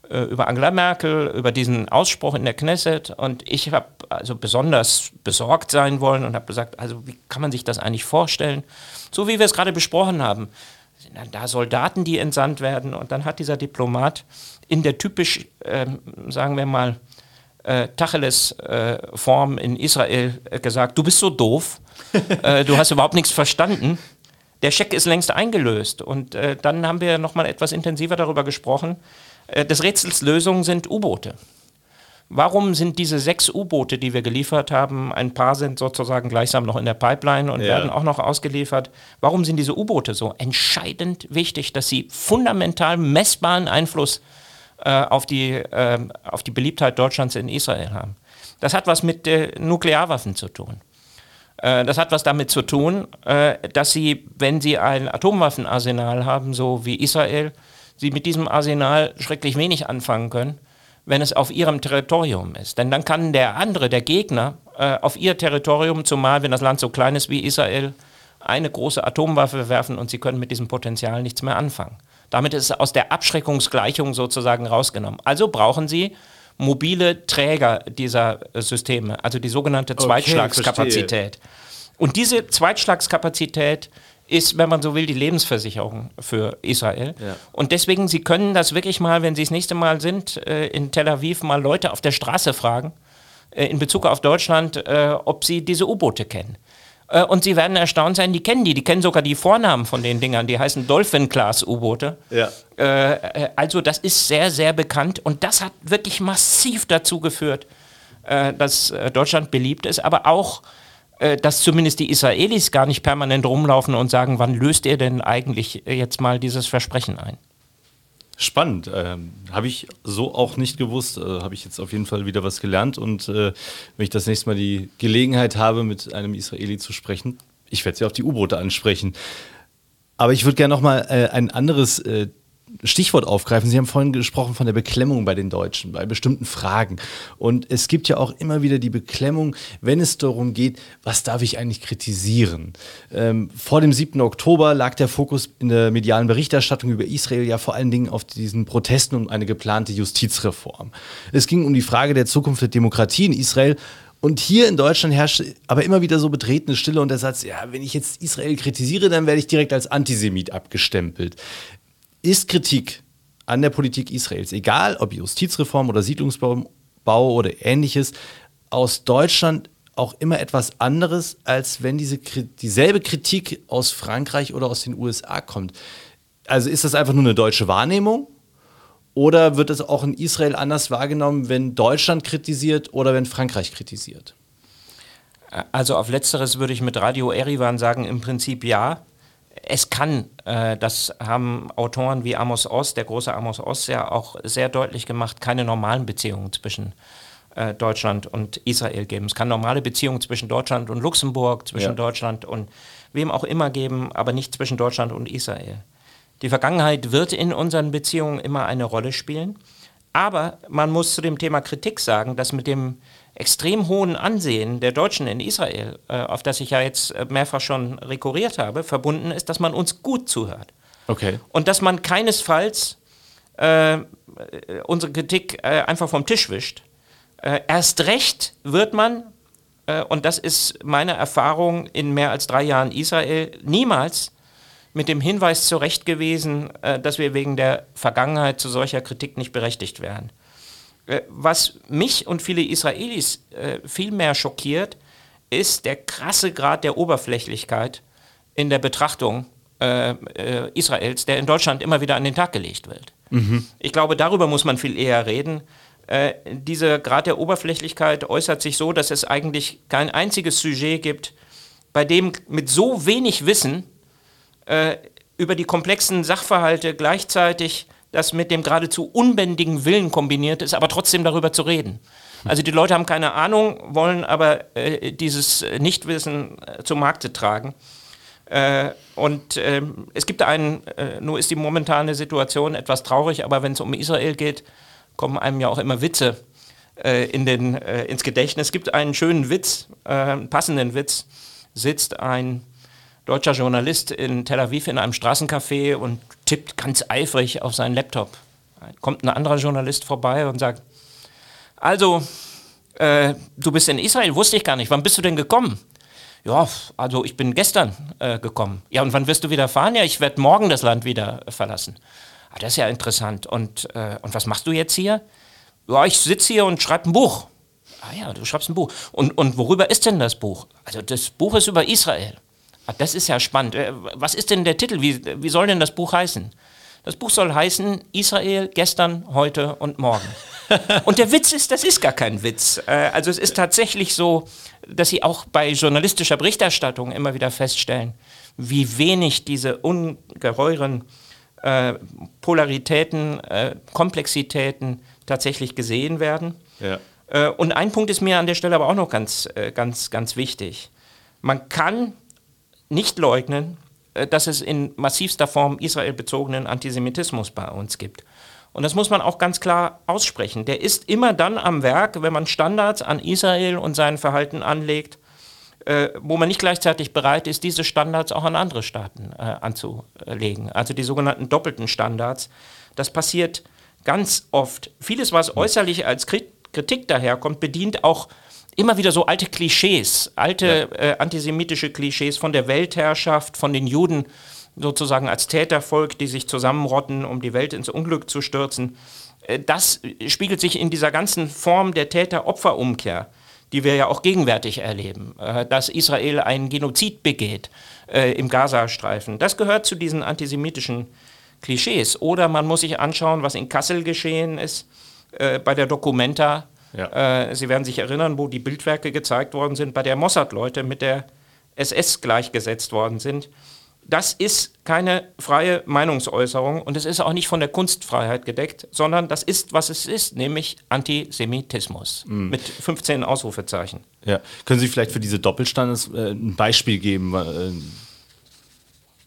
äh, über Angela Merkel, über diesen Ausspruch in der Knesset und ich habe also besonders besorgt sein wollen und habe gesagt, also wie kann man sich das eigentlich vorstellen? So wie wir es gerade besprochen haben, da Soldaten, die entsandt werden und dann hat dieser Diplomat in der typisch, äh, sagen wir mal, äh, Tacheles-Form äh, in Israel äh, gesagt, du bist so doof, äh, du hast überhaupt nichts verstanden. Der Scheck ist längst eingelöst. Und äh, dann haben wir nochmal etwas intensiver darüber gesprochen. Äh, des Rätsels Lösung sind U-Boote. Warum sind diese sechs U-Boote, die wir geliefert haben, ein paar sind sozusagen gleichsam noch in der Pipeline und ja. werden auch noch ausgeliefert, warum sind diese U-Boote so entscheidend wichtig, dass sie fundamental messbaren Einfluss äh, auf, die, äh, auf die Beliebtheit Deutschlands in Israel haben? Das hat was mit äh, Nuklearwaffen zu tun. Äh, das hat was damit zu tun, äh, dass sie, wenn sie ein Atomwaffenarsenal haben, so wie Israel, sie mit diesem Arsenal schrecklich wenig anfangen können, wenn es auf ihrem Territorium ist. Denn dann kann der andere, der Gegner, äh, auf ihr Territorium, zumal wenn das Land so klein ist wie Israel, eine große Atomwaffe werfen und sie können mit diesem Potenzial nichts mehr anfangen. Damit ist es aus der Abschreckungsgleichung sozusagen rausgenommen. Also brauchen sie mobile Träger dieser Systeme, also die sogenannte Zweitschlagskapazität. Okay, und diese Zweitschlagskapazität ist, wenn man so will, die Lebensversicherung für Israel. Ja. Und deswegen, Sie können das wirklich mal, wenn Sie das nächste Mal sind, äh, in Tel Aviv mal Leute auf der Straße fragen, äh, in Bezug auf Deutschland, äh, ob sie diese U-Boote kennen. Und Sie werden erstaunt sein, die kennen die. Die kennen sogar die Vornamen von den Dingern. Die heißen Dolphin-Class-U-Boote. Ja. Also das ist sehr, sehr bekannt. Und das hat wirklich massiv dazu geführt, dass Deutschland beliebt ist. Aber auch dass zumindest die Israelis gar nicht permanent rumlaufen und sagen, wann löst ihr denn eigentlich jetzt mal dieses Versprechen ein? Spannend. Ähm, habe ich so auch nicht gewusst. Äh, habe ich jetzt auf jeden Fall wieder was gelernt. Und äh, wenn ich das nächste Mal die Gelegenheit habe, mit einem Israeli zu sprechen, ich werde sie auf die U-Boote ansprechen. Aber ich würde gerne noch mal äh, ein anderes äh, Stichwort aufgreifen. Sie haben vorhin gesprochen von der Beklemmung bei den Deutschen, bei bestimmten Fragen. Und es gibt ja auch immer wieder die Beklemmung, wenn es darum geht, was darf ich eigentlich kritisieren? Ähm, vor dem 7. Oktober lag der Fokus in der medialen Berichterstattung über Israel ja vor allen Dingen auf diesen Protesten um eine geplante Justizreform. Es ging um die Frage der Zukunft der Demokratie in Israel und hier in Deutschland herrscht aber immer wieder so betretene Stille und der Satz, ja, wenn ich jetzt Israel kritisiere, dann werde ich direkt als Antisemit abgestempelt ist Kritik an der Politik Israels, egal ob Justizreform oder Siedlungsbau oder ähnliches, aus Deutschland auch immer etwas anderes, als wenn diese, dieselbe Kritik aus Frankreich oder aus den USA kommt. Also ist das einfach nur eine deutsche Wahrnehmung? Oder wird es auch in Israel anders wahrgenommen, wenn Deutschland kritisiert oder wenn Frankreich kritisiert? Also auf letzteres würde ich mit Radio Erivan sagen, im Prinzip ja es kann, äh, das haben Autoren wie Amos Oz, der große Amos Oz, ja auch sehr deutlich gemacht, keine normalen Beziehungen zwischen äh, Deutschland und Israel geben. Es kann normale Beziehungen zwischen Deutschland und Luxemburg, zwischen ja. Deutschland und wem auch immer geben, aber nicht zwischen Deutschland und Israel. Die Vergangenheit wird in unseren Beziehungen immer eine Rolle spielen. Aber man muss zu dem Thema Kritik sagen, dass mit dem extrem hohen Ansehen der Deutschen in Israel, äh, auf das ich ja jetzt äh, mehrfach schon rekurriert habe, verbunden ist, dass man uns gut zuhört. Okay. Und dass man keinesfalls äh, unsere Kritik äh, einfach vom Tisch wischt. Äh, erst recht wird man, äh, und das ist meine Erfahrung in mehr als drei Jahren Israel, niemals mit dem Hinweis zurecht gewesen, dass wir wegen der Vergangenheit zu solcher Kritik nicht berechtigt wären. Äh, was mich und viele Israelis äh, viel mehr schockiert, ist der krasse Grad der Oberflächlichkeit in der Betrachtung äh, äh, Israels, der in Deutschland immer wieder an den Tag gelegt wird. Mhm. Ich glaube, darüber muss man viel eher reden. Äh, dieser Grad der Oberflächlichkeit äußert sich so, dass es eigentlich kein einziges Sujet gibt, bei dem mit so wenig Wissen äh, über die komplexen Sachverhalte gleichzeitig das mit dem geradezu unbändigen Willen kombiniert ist, aber trotzdem darüber zu reden. Also die Leute haben keine Ahnung, wollen aber äh, dieses Nichtwissen äh, zum Markte tragen. Äh, und ähm, es gibt einen, äh, nur ist die momentane Situation etwas traurig, aber wenn es um Israel geht, kommen einem ja auch immer Witze äh, in den, äh, ins Gedächtnis. Es gibt einen schönen Witz, einen passenden Witz, sitzt ein deutscher Journalist in Tel Aviv in einem Straßencafé und tippt ganz eifrig auf seinen Laptop Kommt ein anderer Journalist vorbei und sagt, also, äh, du bist in Israel, wusste ich gar nicht. Wann bist du denn gekommen? Ja, also ich bin gestern äh, gekommen. Ja, und wann wirst du wieder fahren? Ja, ich werde morgen das Land wieder äh, verlassen. Ah, das ist ja interessant. Und, äh, und was machst du jetzt hier? Ja, ich sitze hier und schreibe ein Buch. Ah ja, du schreibst ein Buch. Und, und worüber ist denn das Buch? Also das Buch ist über Israel. Ah, das ist ja spannend. Äh, was ist denn der Titel? Wie, wie soll denn das Buch heißen? Das Buch soll heißen Israel gestern, heute und morgen. Und der Witz ist, das ist gar kein Witz. Äh, also es ist tatsächlich so, dass Sie auch bei journalistischer Berichterstattung immer wieder feststellen, wie wenig diese ungeheuren äh, Polaritäten, äh, Komplexitäten tatsächlich gesehen werden. Ja. Äh, und ein Punkt ist mir an der Stelle aber auch noch ganz, ganz, ganz wichtig. Man kann nicht leugnen, äh, dass es in massivster Form israelbezogenen Antisemitismus bei uns gibt. Und das muss man auch ganz klar aussprechen. Der ist immer dann am Werk, wenn man Standards an Israel und sein Verhalten anlegt, äh, wo man nicht gleichzeitig bereit ist, diese Standards auch an andere Staaten äh, anzulegen. Also die sogenannten doppelten Standards. Das passiert ganz oft. Vieles, was äußerlich als Kritik daherkommt, bedient auch immer wieder so alte Klischees, alte ja. äh, antisemitische Klischees von der Weltherrschaft, von den Juden sozusagen als Tätervolk, die sich zusammenrotten, um die Welt ins Unglück zu stürzen. Äh, das spiegelt sich in dieser ganzen Form der Täter-Opfer-Umkehr, die wir ja auch gegenwärtig erleben, äh, dass Israel einen Genozid begeht äh, im Gazastreifen. Das gehört zu diesen antisemitischen Klischees. Oder man muss sich anschauen, was in Kassel geschehen ist bei der Documenta ja. Äh, Sie werden sich erinnern, wo die Bildwerke gezeigt worden sind, bei der Mossad-Leute mit der SS gleichgesetzt worden sind. Das ist keine freie Meinungsäußerung und es ist auch nicht von der Kunstfreiheit gedeckt, sondern das ist, was es ist, nämlich Antisemitismus mhm. mit 15 Ausrufezeichen. Ja. Können Sie vielleicht für diese Doppelstandes äh, ein Beispiel geben? Äh,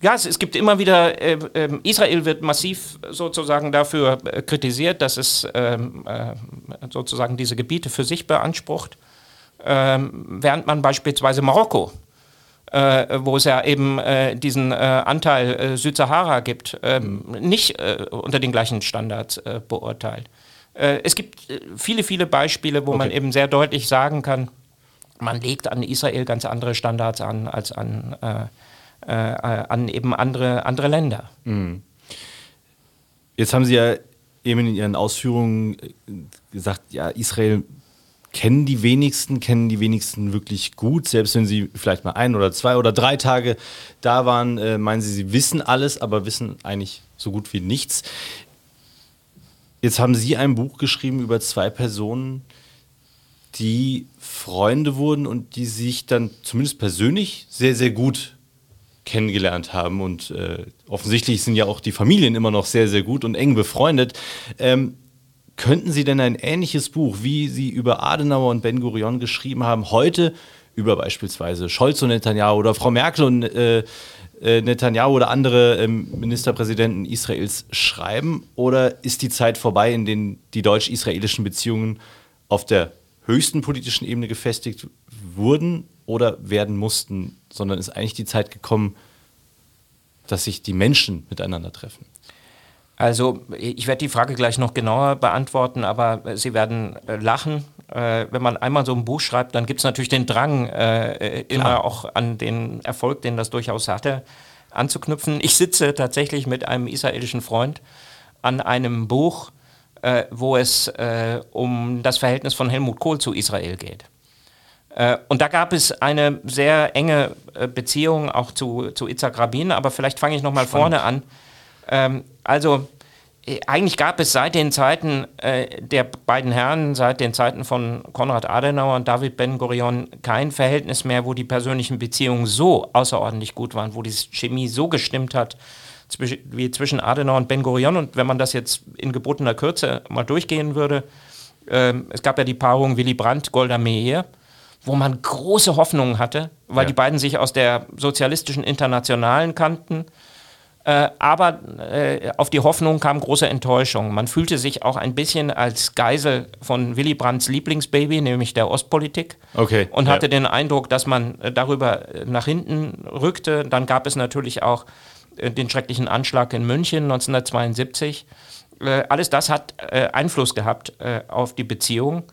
ja, es, es, gibt immer wieder, äh, äh, Israel wird massiv sozusagen dafür äh, kritisiert, dass es ähm, äh, sozusagen diese Gebiete für sich beansprucht, ähm, während man beispielsweise Marokko, äh, wo es ja eben äh, diesen Anteil Südsahara gibt, ähm, nicht unter den gleichen Standards beurteilt. es gibt viele, viele Beispiele, wo okay. man eben sehr deutlich sagen kann, man legt an Israel ganz andere Standards an als an äh, an eben andere, andere Länder. Mhm. Jetzt haben Sie ja eben in Ihren Ausführungen äh, gesagt, ja, Israel kennen die wenigsten, kennen die wenigsten wirklich gut. Selbst wenn sie vielleicht mal ein oder zwei oder drei Tage da waren, äh, meinen sie, sie wissen alles, aber wissen eigentlich so gut wie nichts. Jetzt haben Sie ein Buch geschrieben über zwei Personen, die Freunde wurden und die sich dann zumindest persönlich sehr, sehr gut kennengelernt haben. Und äh, offensichtlich sind ja auch die Familien immer noch sehr, sehr gut und eng befreundet. Ähm, könnten Sie denn ein ähnliches Buch, wie Sie über Adenauer und Ben Gurion geschrieben haben, heute über beispielsweise Scholz und Netanyahu oder Frau Merkel und äh, äh, Netanyahu oder andere ähm, Ministerpräsidenten Israels schreiben? Oder ist die Zeit vorbei, in der die deutsch-israelischen Beziehungen auf der höchsten politischen Ebene gefestigt wurden oder werden mussten, sondern ist eigentlich die Zeit gekommen, dass sich die Menschen miteinander treffen? Also ich werde die Frage gleich noch genauer beantworten, aber Sie werden äh, lachen. Äh, wenn man einmal so ein Buch schreibt, dann gibt es natürlich den Drang, äh, immer auch an den Erfolg, den das durchaus hatte, anzuknüpfen. Ich sitze tatsächlich mit einem israelischen Freund an einem Buch, äh, wo es äh, um das Verhältnis von Helmut Kohl zu Israel geht. Äh, und da gab es eine sehr enge äh, Beziehung auch zu, zu Itzhak Rabin, aber vielleicht fange ich nochmal vorne an. Ähm, also äh, eigentlich gab es seit den Zeiten äh, der beiden Herren, seit den Zeiten von Konrad Adenauer und David Ben-Gurion kein Verhältnis mehr, wo die persönlichen Beziehungen so außerordentlich gut waren, wo die Chemie so gestimmt hat, wie zwischen Adenauer und Ben-Gurion. Und wenn man das jetzt in gebotener Kürze mal durchgehen würde, äh, es gab ja die Paarung Willy Brandt, Golda Meir, wo man große Hoffnungen hatte, weil ja. die beiden sich aus der sozialistischen Internationalen kannten. Äh, aber äh, auf die Hoffnung kam große Enttäuschung. Man fühlte sich auch ein bisschen als Geisel von Willy Brandts Lieblingsbaby, nämlich der Ostpolitik. Okay. Und ja. hatte den Eindruck, dass man äh, darüber äh, nach hinten rückte. Dann gab es natürlich auch äh, den schrecklichen Anschlag in München 1972 Äh, alles das hat Einfluss gehabt auf die Beziehung.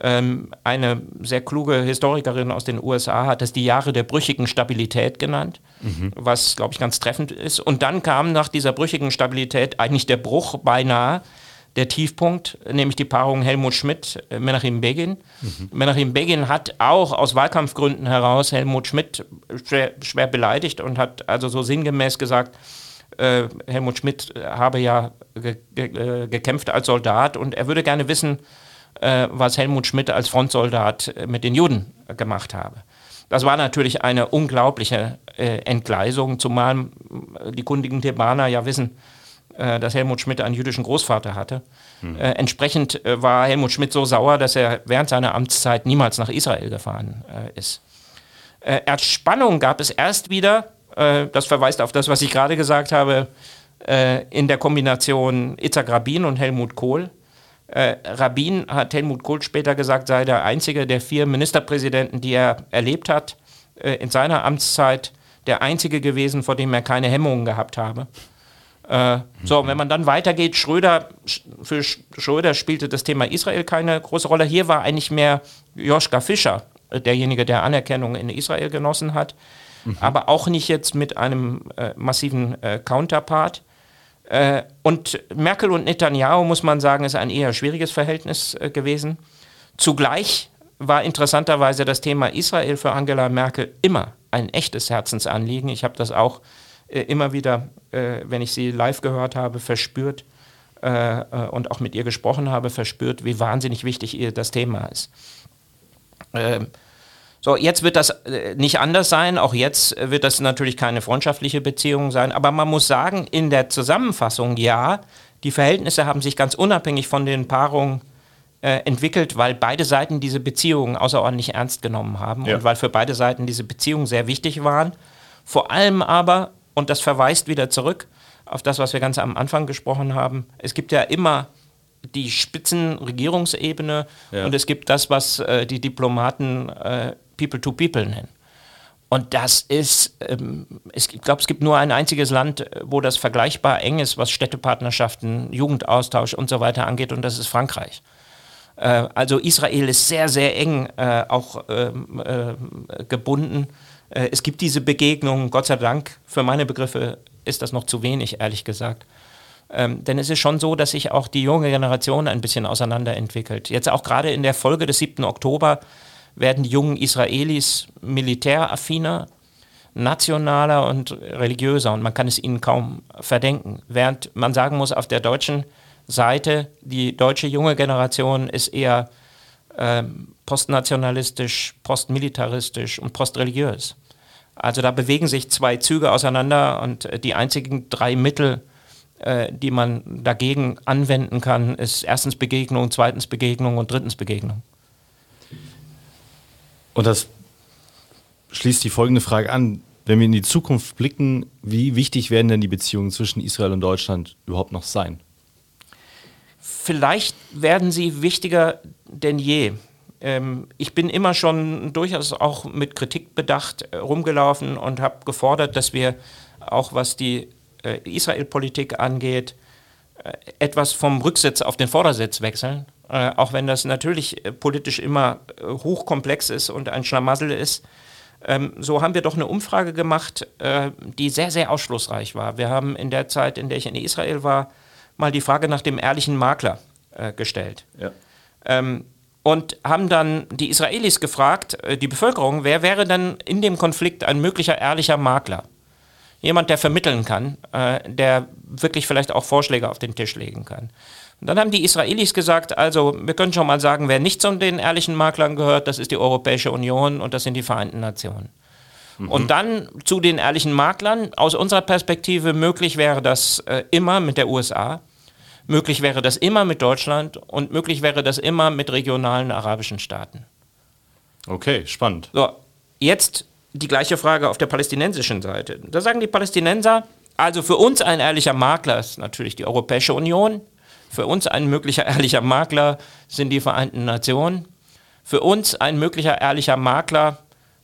Ähm, eine sehr kluge Historikerin aus den USA hat das die Jahre der brüchigen Stabilität genannt, mhm. was, glaube ich, ganz treffend ist. Und dann kam nach dieser brüchigen Stabilität eigentlich der Bruch beinahe, der Tiefpunkt, nämlich die Paarung Helmut Schmidt-Menachem Begin. Mhm. Menachem Begin hat auch aus Wahlkampfgründen heraus Helmut Schmidt schwer, schwer beleidigt und hat also so sinngemäß gesagt, äh, Helmut Schmidt habe ja ge ge gekämpft als Soldat und er würde gerne wissen, äh, was Helmut Schmidt als Frontsoldat mit den Juden gemacht habe. Das war natürlich eine unglaubliche äh, Entgleisung, zumal die kundigen Thebaner ja wissen, äh, dass Helmut Schmidt einen jüdischen Großvater hatte. Mhm. Äh, entsprechend äh, war Helmut Schmidt so sauer, dass er während seiner Amtszeit niemals nach Israel gefahren äh, ist. Erst Spannung gab es erst wieder, das verweist auf das, was ich gerade gesagt habe, in der Kombination Itzhak Rabin und Helmut Kohl. Rabin hat Helmut Kohl später gesagt, sei der einzige der vier Ministerpräsidenten, die er erlebt hat, in seiner Amtszeit der einzige gewesen, vor dem er keine Hemmungen gehabt habe. Äh, so, wenn man dann weitergeht, Schröder, für Schröder spielte das Thema Israel keine große Rolle. Hier war eigentlich mehr Joschka Fischer, äh, derjenige, der Anerkennung in Israel genossen hat, mhm. aber auch nicht jetzt mit einem äh, massiven äh, Counterpart. Äh, und Merkel und Netanyahu, muss man sagen, ist ein eher schwieriges Verhältnis äh, gewesen. Zugleich war interessanterweise das Thema Israel für Angela Merkel immer ein echtes Herzensanliegen. Ich habe das auch äh, immer wieder, wenn ich sie live gehört habe, verspürt und auch mit ihr gesprochen habe, verspürt, wie wahnsinnig wichtig ihr das Thema ist. So, jetzt wird das nicht anders sein. Auch jetzt wird das natürlich keine freundschaftliche Beziehung sein. Aber man muss sagen, in der Zusammenfassung, ja, die Verhältnisse haben sich ganz unabhängig von den Paarungen äh, entwickelt, weil beide Seiten diese Beziehungen außerordentlich ernst genommen haben ja. und weil für beide Seiten diese Beziehungen sehr wichtig waren. Vor allem aber und das verweist wieder zurück auf das, was wir ganz am Anfang gesprochen haben. Es gibt ja immer die Spitzenregierungsebene ja. und es gibt das, was äh, die Diplomaten äh, People to People nennen. Und das ist, ähm, ich glaube, es gibt nur ein einziges Land, wo das vergleichbar eng ist, was Städtepartnerschaften, Jugendaustausch und so weiter angeht, und das ist Frankreich. Äh, also Israel ist sehr, sehr eng äh, auch ähm, äh, gebunden äh, es gibt diese Begegnungen, Gott sei Dank, für meine Begriffe ist das noch zu wenig, ehrlich gesagt. Ähm, denn es ist schon so, dass sich auch die junge Generation ein bisschen auseinanderentwickelt. Jetzt auch gerade in der Folge des 7. Oktober werden die jungen Israelis militäraffiner, nationaler und religiöser und man kann es ihnen kaum verdenken. Während man sagen muss, auf der deutschen Seite, die deutsche junge Generation ist eher ähm, postnationalistisch, postmilitaristisch und postreligiös. Also da bewegen sich zwei Züge auseinander und äh, die einzigen drei Mittel, äh, die man dagegen anwenden kann, ist erstens Begegnung, zweitens Begegnung und drittens Begegnung. Und das schließt die folgende Frage an. Wenn wir in die Zukunft blicken, wie wichtig werden denn die Beziehungen zwischen Israel und Deutschland überhaupt noch sein? Vielleicht werden sie wichtiger denn je ähm, ich bin immer schon durchaus auch mit Kritik bedacht äh, rumgelaufen und habe gefordert, dass wir auch was die äh, Israel-Politik angeht, äh, etwas vom Rücksitz auf den Vordersitz wechseln. Äh, auch wenn das natürlich äh, politisch immer äh, hochkomplex ist und ein Schlamassel ist. Ähm, so haben wir doch eine Umfrage gemacht, die sehr, sehr ausschlussreich war. Wir haben in der Zeit, in der ich in Israel war, mal die Frage nach dem ehrlichen Makler gestellt. Ja. Ähm, und haben dann die Israelis gefragt, äh, die Bevölkerung, wer wäre denn in dem Konflikt ein möglicher ehrlicher Makler? Jemand, der vermitteln kann, äh, der wirklich vielleicht auch Vorschläge auf den Tisch legen kann. Und dann haben die Israelis gesagt, also wir können schon mal sagen, wer nicht zu den ehrlichen Maklern gehört, das ist die Europäische Union und das sind die Vereinten Nationen. Mhm. Und dann zu den ehrlichen Maklern, aus unserer Perspektive möglich wäre das äh, immer mit der USA Möglich wäre das immer mit Deutschland und möglich wäre das immer mit regionalen arabischen Staaten. Okay, spannend. So, jetzt die gleiche Frage auf der palästinensischen Seite. Da sagen die Palästinenser, also für uns ein ehrlicher Makler ist natürlich die Europäische Union, für uns ein möglicher ehrlicher Makler sind die Vereinten Nationen, für uns ein möglicher ehrlicher Makler,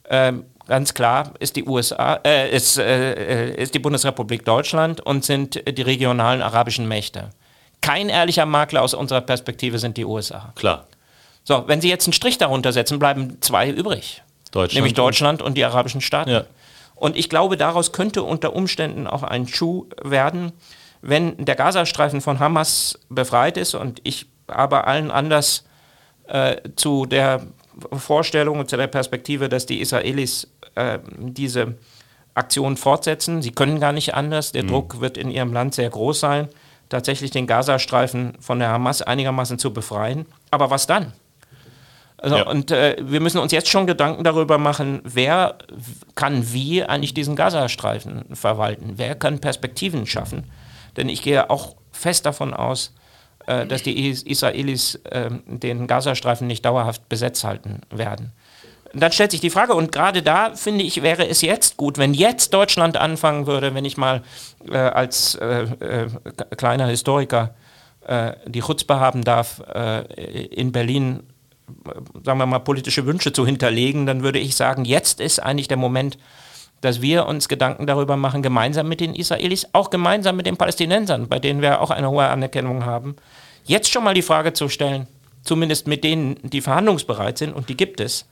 äh, ganz klar, ist die USA, äh, ist, äh, ist die Bundesrepublik Deutschland und sind die regionalen arabischen Mächte. Kein ehrlicher Makler aus unserer Perspektive sind die USA. Klar. So, wenn Sie jetzt einen Strich darunter setzen, bleiben zwei übrig. Deutschland nämlich Deutschland und die arabischen Staaten. Ja. Und ich glaube, daraus könnte unter Umständen auch ein Schuh werden, wenn der Gazastreifen von Hamas befreit ist und ich aber allen anders äh, zu der Vorstellung und zu der Perspektive, dass die Israelis äh, diese Aktion fortsetzen. Sie können gar nicht anders. Der mhm. Druck wird in ihrem Land sehr groß sein, tatsächlich den Gazastreifen von der Hamas einigermaßen zu befreien. Aber was dann? Also, ja. Und äh, wir müssen uns jetzt schon Gedanken darüber machen, wer kann wie eigentlich diesen Gazastreifen verwalten? Wer kann Perspektiven schaffen? Denn ich gehe auch fest davon aus, äh, dass die Israelis äh, den Gazastreifen nicht dauerhaft besetzt halten werden. dann stellt sich die Frage, und gerade da finde ich, wäre es jetzt gut, wenn jetzt Deutschland anfangen würde, wenn ich mal äh, als äh, äh, kleiner Historiker die Chutzpe haben darf, in Berlin sagen wir mal, politische Wünsche zu hinterlegen, dann würde ich sagen, jetzt ist eigentlich der Moment, dass wir uns Gedanken darüber machen, gemeinsam mit den Israelis, auch gemeinsam mit den Palästinensern, bei denen wir auch eine hohe Anerkennung haben, jetzt schon mal die Frage zu stellen, zumindest mit denen, die verhandlungsbereit sind, und die gibt es,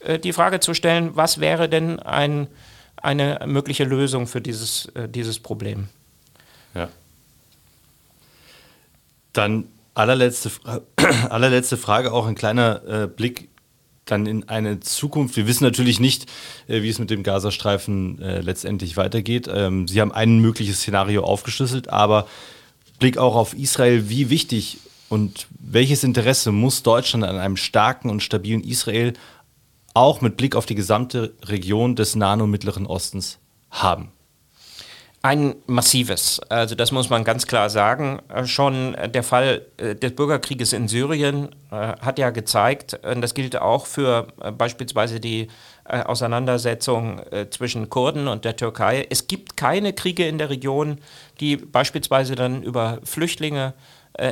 äh, die Frage zu stellen, was wäre denn ein, eine mögliche Lösung für dieses, äh, dieses Problem? Ja. Dann allerletzte, allerletzte Frage, auch ein kleiner äh, Blick dann in eine Zukunft. Wir wissen natürlich nicht, äh, wie es mit dem Gazastreifen äh, letztendlich weitergeht. Ähm, Sie haben ein mögliches Szenario aufgeschlüsselt, aber Blick auch auf Israel, wie wichtig und welches Interesse muss Deutschland an einem starken und stabilen Israel auch mit Blick auf die gesamte Region des Nahen und Mittleren Ostens haben? Ein massives, also das muss man ganz klar sagen. Äh, schon der Fall äh, des Bürgerkrieges in Syrien äh, hat ja gezeigt, das gilt auch für beispielsweise die Auseinandersetzung zwischen Kurden und der Türkei, es gibt keine Kriege in der Region, die beispielsweise dann über Flüchtlinge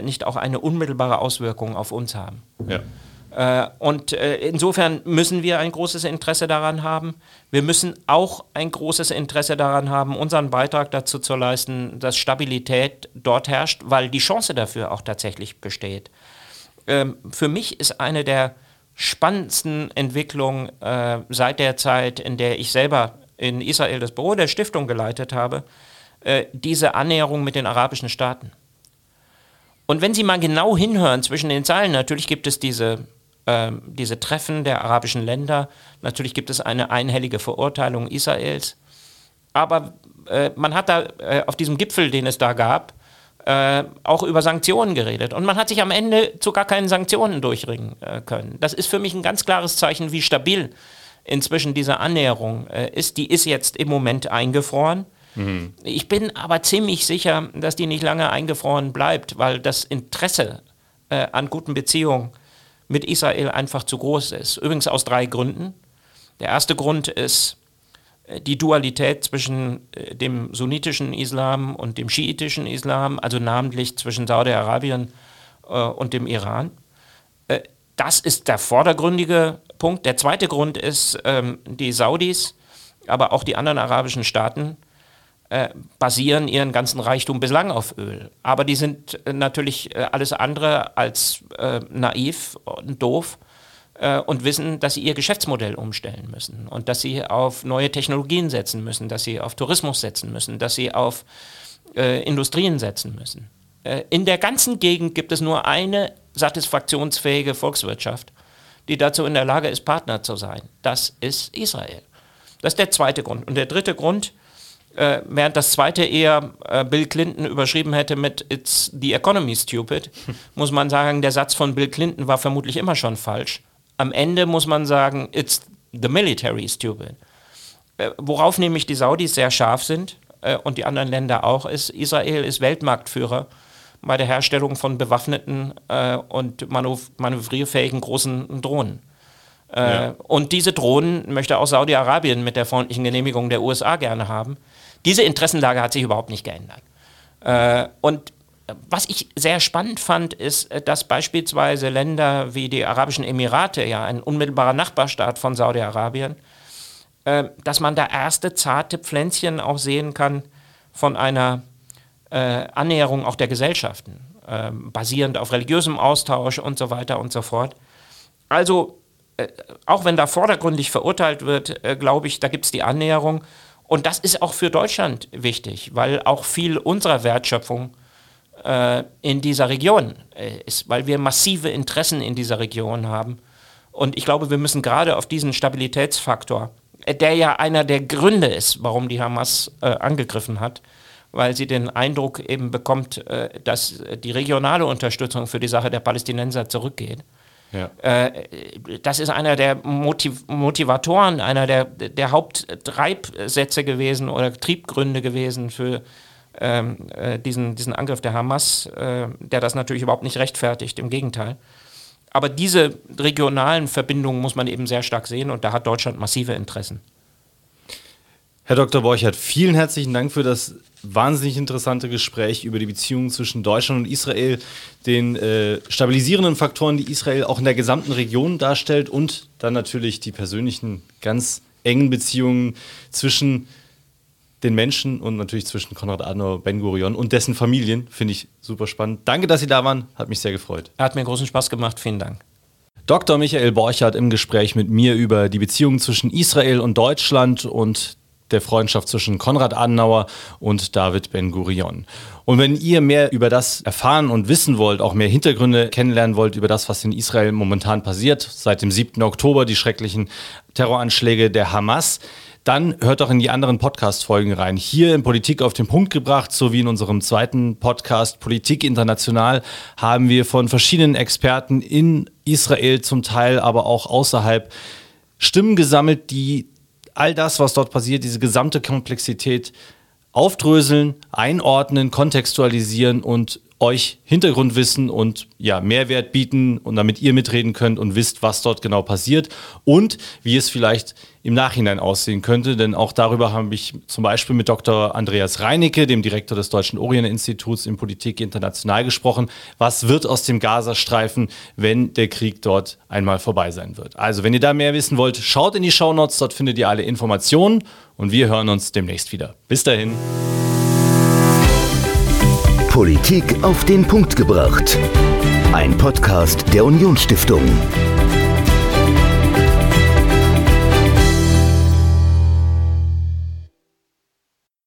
nicht auch eine unmittelbare Auswirkung auf uns haben. Ja. Äh, und äh, insofern müssen wir ein großes Interesse daran haben. Wir müssen auch ein großes Interesse daran haben, unseren Beitrag dazu zu leisten, dass Stabilität dort herrscht, weil die Chance dafür auch tatsächlich besteht. Ähm, für mich ist eine der spannendsten Entwicklungen äh, seit der Zeit, in der ich selber in Israel das Büro der Stiftung geleitet habe, diese Annäherung mit den arabischen Staaten. Und wenn Sie mal genau hinhören zwischen den Zeilen, natürlich gibt es diese ähm, diese Treffen der arabischen Länder. Natürlich gibt es eine einhellige Verurteilung Israels. Aber äh, man hat da äh, auf diesem Gipfel, den es da gab, äh, auch über Sanktionen geredet. Und man hat sich am Ende zu gar keinen Sanktionen durchringen äh, können. Das ist für mich ein ganz klares Zeichen, wie stabil inzwischen diese Annäherung äh, ist. Die ist jetzt im Moment eingefroren. Mhm. Ich bin aber ziemlich sicher, dass die nicht lange eingefroren bleibt, weil das Interesse äh, an guten Beziehungen mit Israel einfach zu groß ist. Übrigens aus drei Gründen. Der erste Grund ist äh, die Dualität zwischen äh, dem sunnitischen Islam und dem schiitischen Islam, also namentlich zwischen Saudi-Arabien äh, und dem Iran. Das ist der vordergründige Punkt. Der zweite Grund ist, ähm, die Saudis, aber auch die anderen arabischen Staaten äh, basieren ihren ganzen Reichtum bislang auf Öl. Aber die sind äh, natürlich äh, alles andere als äh, naiv und doof äh, und wissen, dass sie ihr Geschäftsmodell umstellen müssen und dass sie auf neue Technologien setzen müssen, dass sie auf Tourismus setzen müssen, dass sie auf Industrien setzen müssen. in der ganzen Gegend gibt es nur eine satisfaktionsfähige Volkswirtschaft, die dazu in der Lage ist, Partner zu sein. Das ist Israel. Das ist der zweite Grund. Und der dritte Grund, äh, während das zweite eher äh, Bill Clinton überschrieben hätte mit It's the economy stupid, muss man sagen, der Satz von Bill Clinton war vermutlich immer schon falsch. Am Ende muss man sagen, It's the military stupid. Äh, worauf nämlich die Saudis sehr scharf sind äh, und die anderen Länder auch, ist, Israel ist Weltmarktführer bei der Herstellung von bewaffneten äh, und manövrierfähigen großen Drohnen. Äh, ja. Und diese Drohnen möchte auch Saudi-Arabien mit der freundlichen Genehmigung der USA gerne haben. Diese Interessenlage hat sich überhaupt nicht geändert. Äh, und was ich sehr spannend fand, ist, dass beispielsweise Länder wie die Arabischen Emirate, ja ein unmittelbarer Nachbarstaat von Saudi-Arabien, äh, dass man da erste zarte Pflänzchen auch sehen kann von einer äh, Annäherung auch der Gesellschaften. äh, basierend auf religiösem Austausch und so weiter und so fort. Also, äh, auch wenn da vordergründig verurteilt wird, äh, glaube ich, da gibt es die Annäherung. Und das ist auch für Deutschland wichtig, weil auch viel unserer Wertschöpfung äh, in dieser Region äh, ist, weil wir massive Interessen in dieser Region haben. Und ich glaube, wir müssen gerade auf diesen Stabilitätsfaktor, äh, der ja einer der Gründe ist, warum die Hamas äh, angegriffen hat, weil sie den Eindruck eben bekommt, äh, dass die regionale Unterstützung für die Sache der Palästinenser zurückgeht. Ja. Äh, das ist einer der Motiv Motivatoren, einer der, der Haupttreibsätze gewesen oder Triebgründe gewesen für ähm, äh, diesen, diesen Angriff der Hamas, äh, der das natürlich überhaupt nicht rechtfertigt, im Gegenteil. Aber diese regionalen Verbindungen muss man eben sehr stark sehen und da hat Deutschland massive Interessen. Herr Dr. Borchert, vielen herzlichen Dank für das wahnsinnig interessante Gespräch über die Beziehungen zwischen Deutschland und Israel, den äh, stabilisierenden Faktoren, die Israel auch in der gesamten Region darstellt und dann natürlich die persönlichen, ganz engen Beziehungen zwischen den Menschen und natürlich zwischen Konrad Adenauer, Ben Gurion und dessen Familien. Finde ich super spannend. Danke, dass Sie da waren. Hat mich sehr gefreut. Hat mir großen Spaß gemacht. Vielen Dank. Dr. Michael Borchardt im Gespräch mit mir über die Beziehungen zwischen Israel und Deutschland und der Freundschaft zwischen Konrad Adenauer und David Ben-Gurion. Und wenn ihr mehr über das erfahren und wissen wollt, auch mehr Hintergründe kennenlernen wollt über das, was in Israel momentan passiert, seit dem 7. Oktober, die schrecklichen Terroranschläge der Hamas, dann hört doch in die anderen Podcast-Folgen rein. Hier in Politik auf den Punkt gebracht, sowie in unserem zweiten Podcast Politik International haben wir von verschiedenen Experten in Israel, zum Teil aber auch außerhalb, Stimmen gesammelt, die all das, was dort passiert, diese gesamte Komplexität aufdröseln, einordnen, kontextualisieren und euch Hintergrundwissen und ja, Mehrwert bieten und damit ihr mitreden könnt und wisst, was dort genau passiert. Und wie es vielleicht im Nachhinein aussehen könnte. Denn auch darüber habe ich zum Beispiel mit Dr. Andreas Reinicke, dem Direktor des Deutschen Orient-Instituts in Politik international gesprochen. Was wird aus dem Gazastreifen, wenn der Krieg dort einmal vorbei sein wird? Also, wenn ihr da mehr wissen wollt, schaut in die Shownotes, dort findet ihr alle Informationen und wir hören uns demnächst wieder. Bis dahin. Politik auf den Punkt gebracht. Ein Podcast der Unionsstiftung.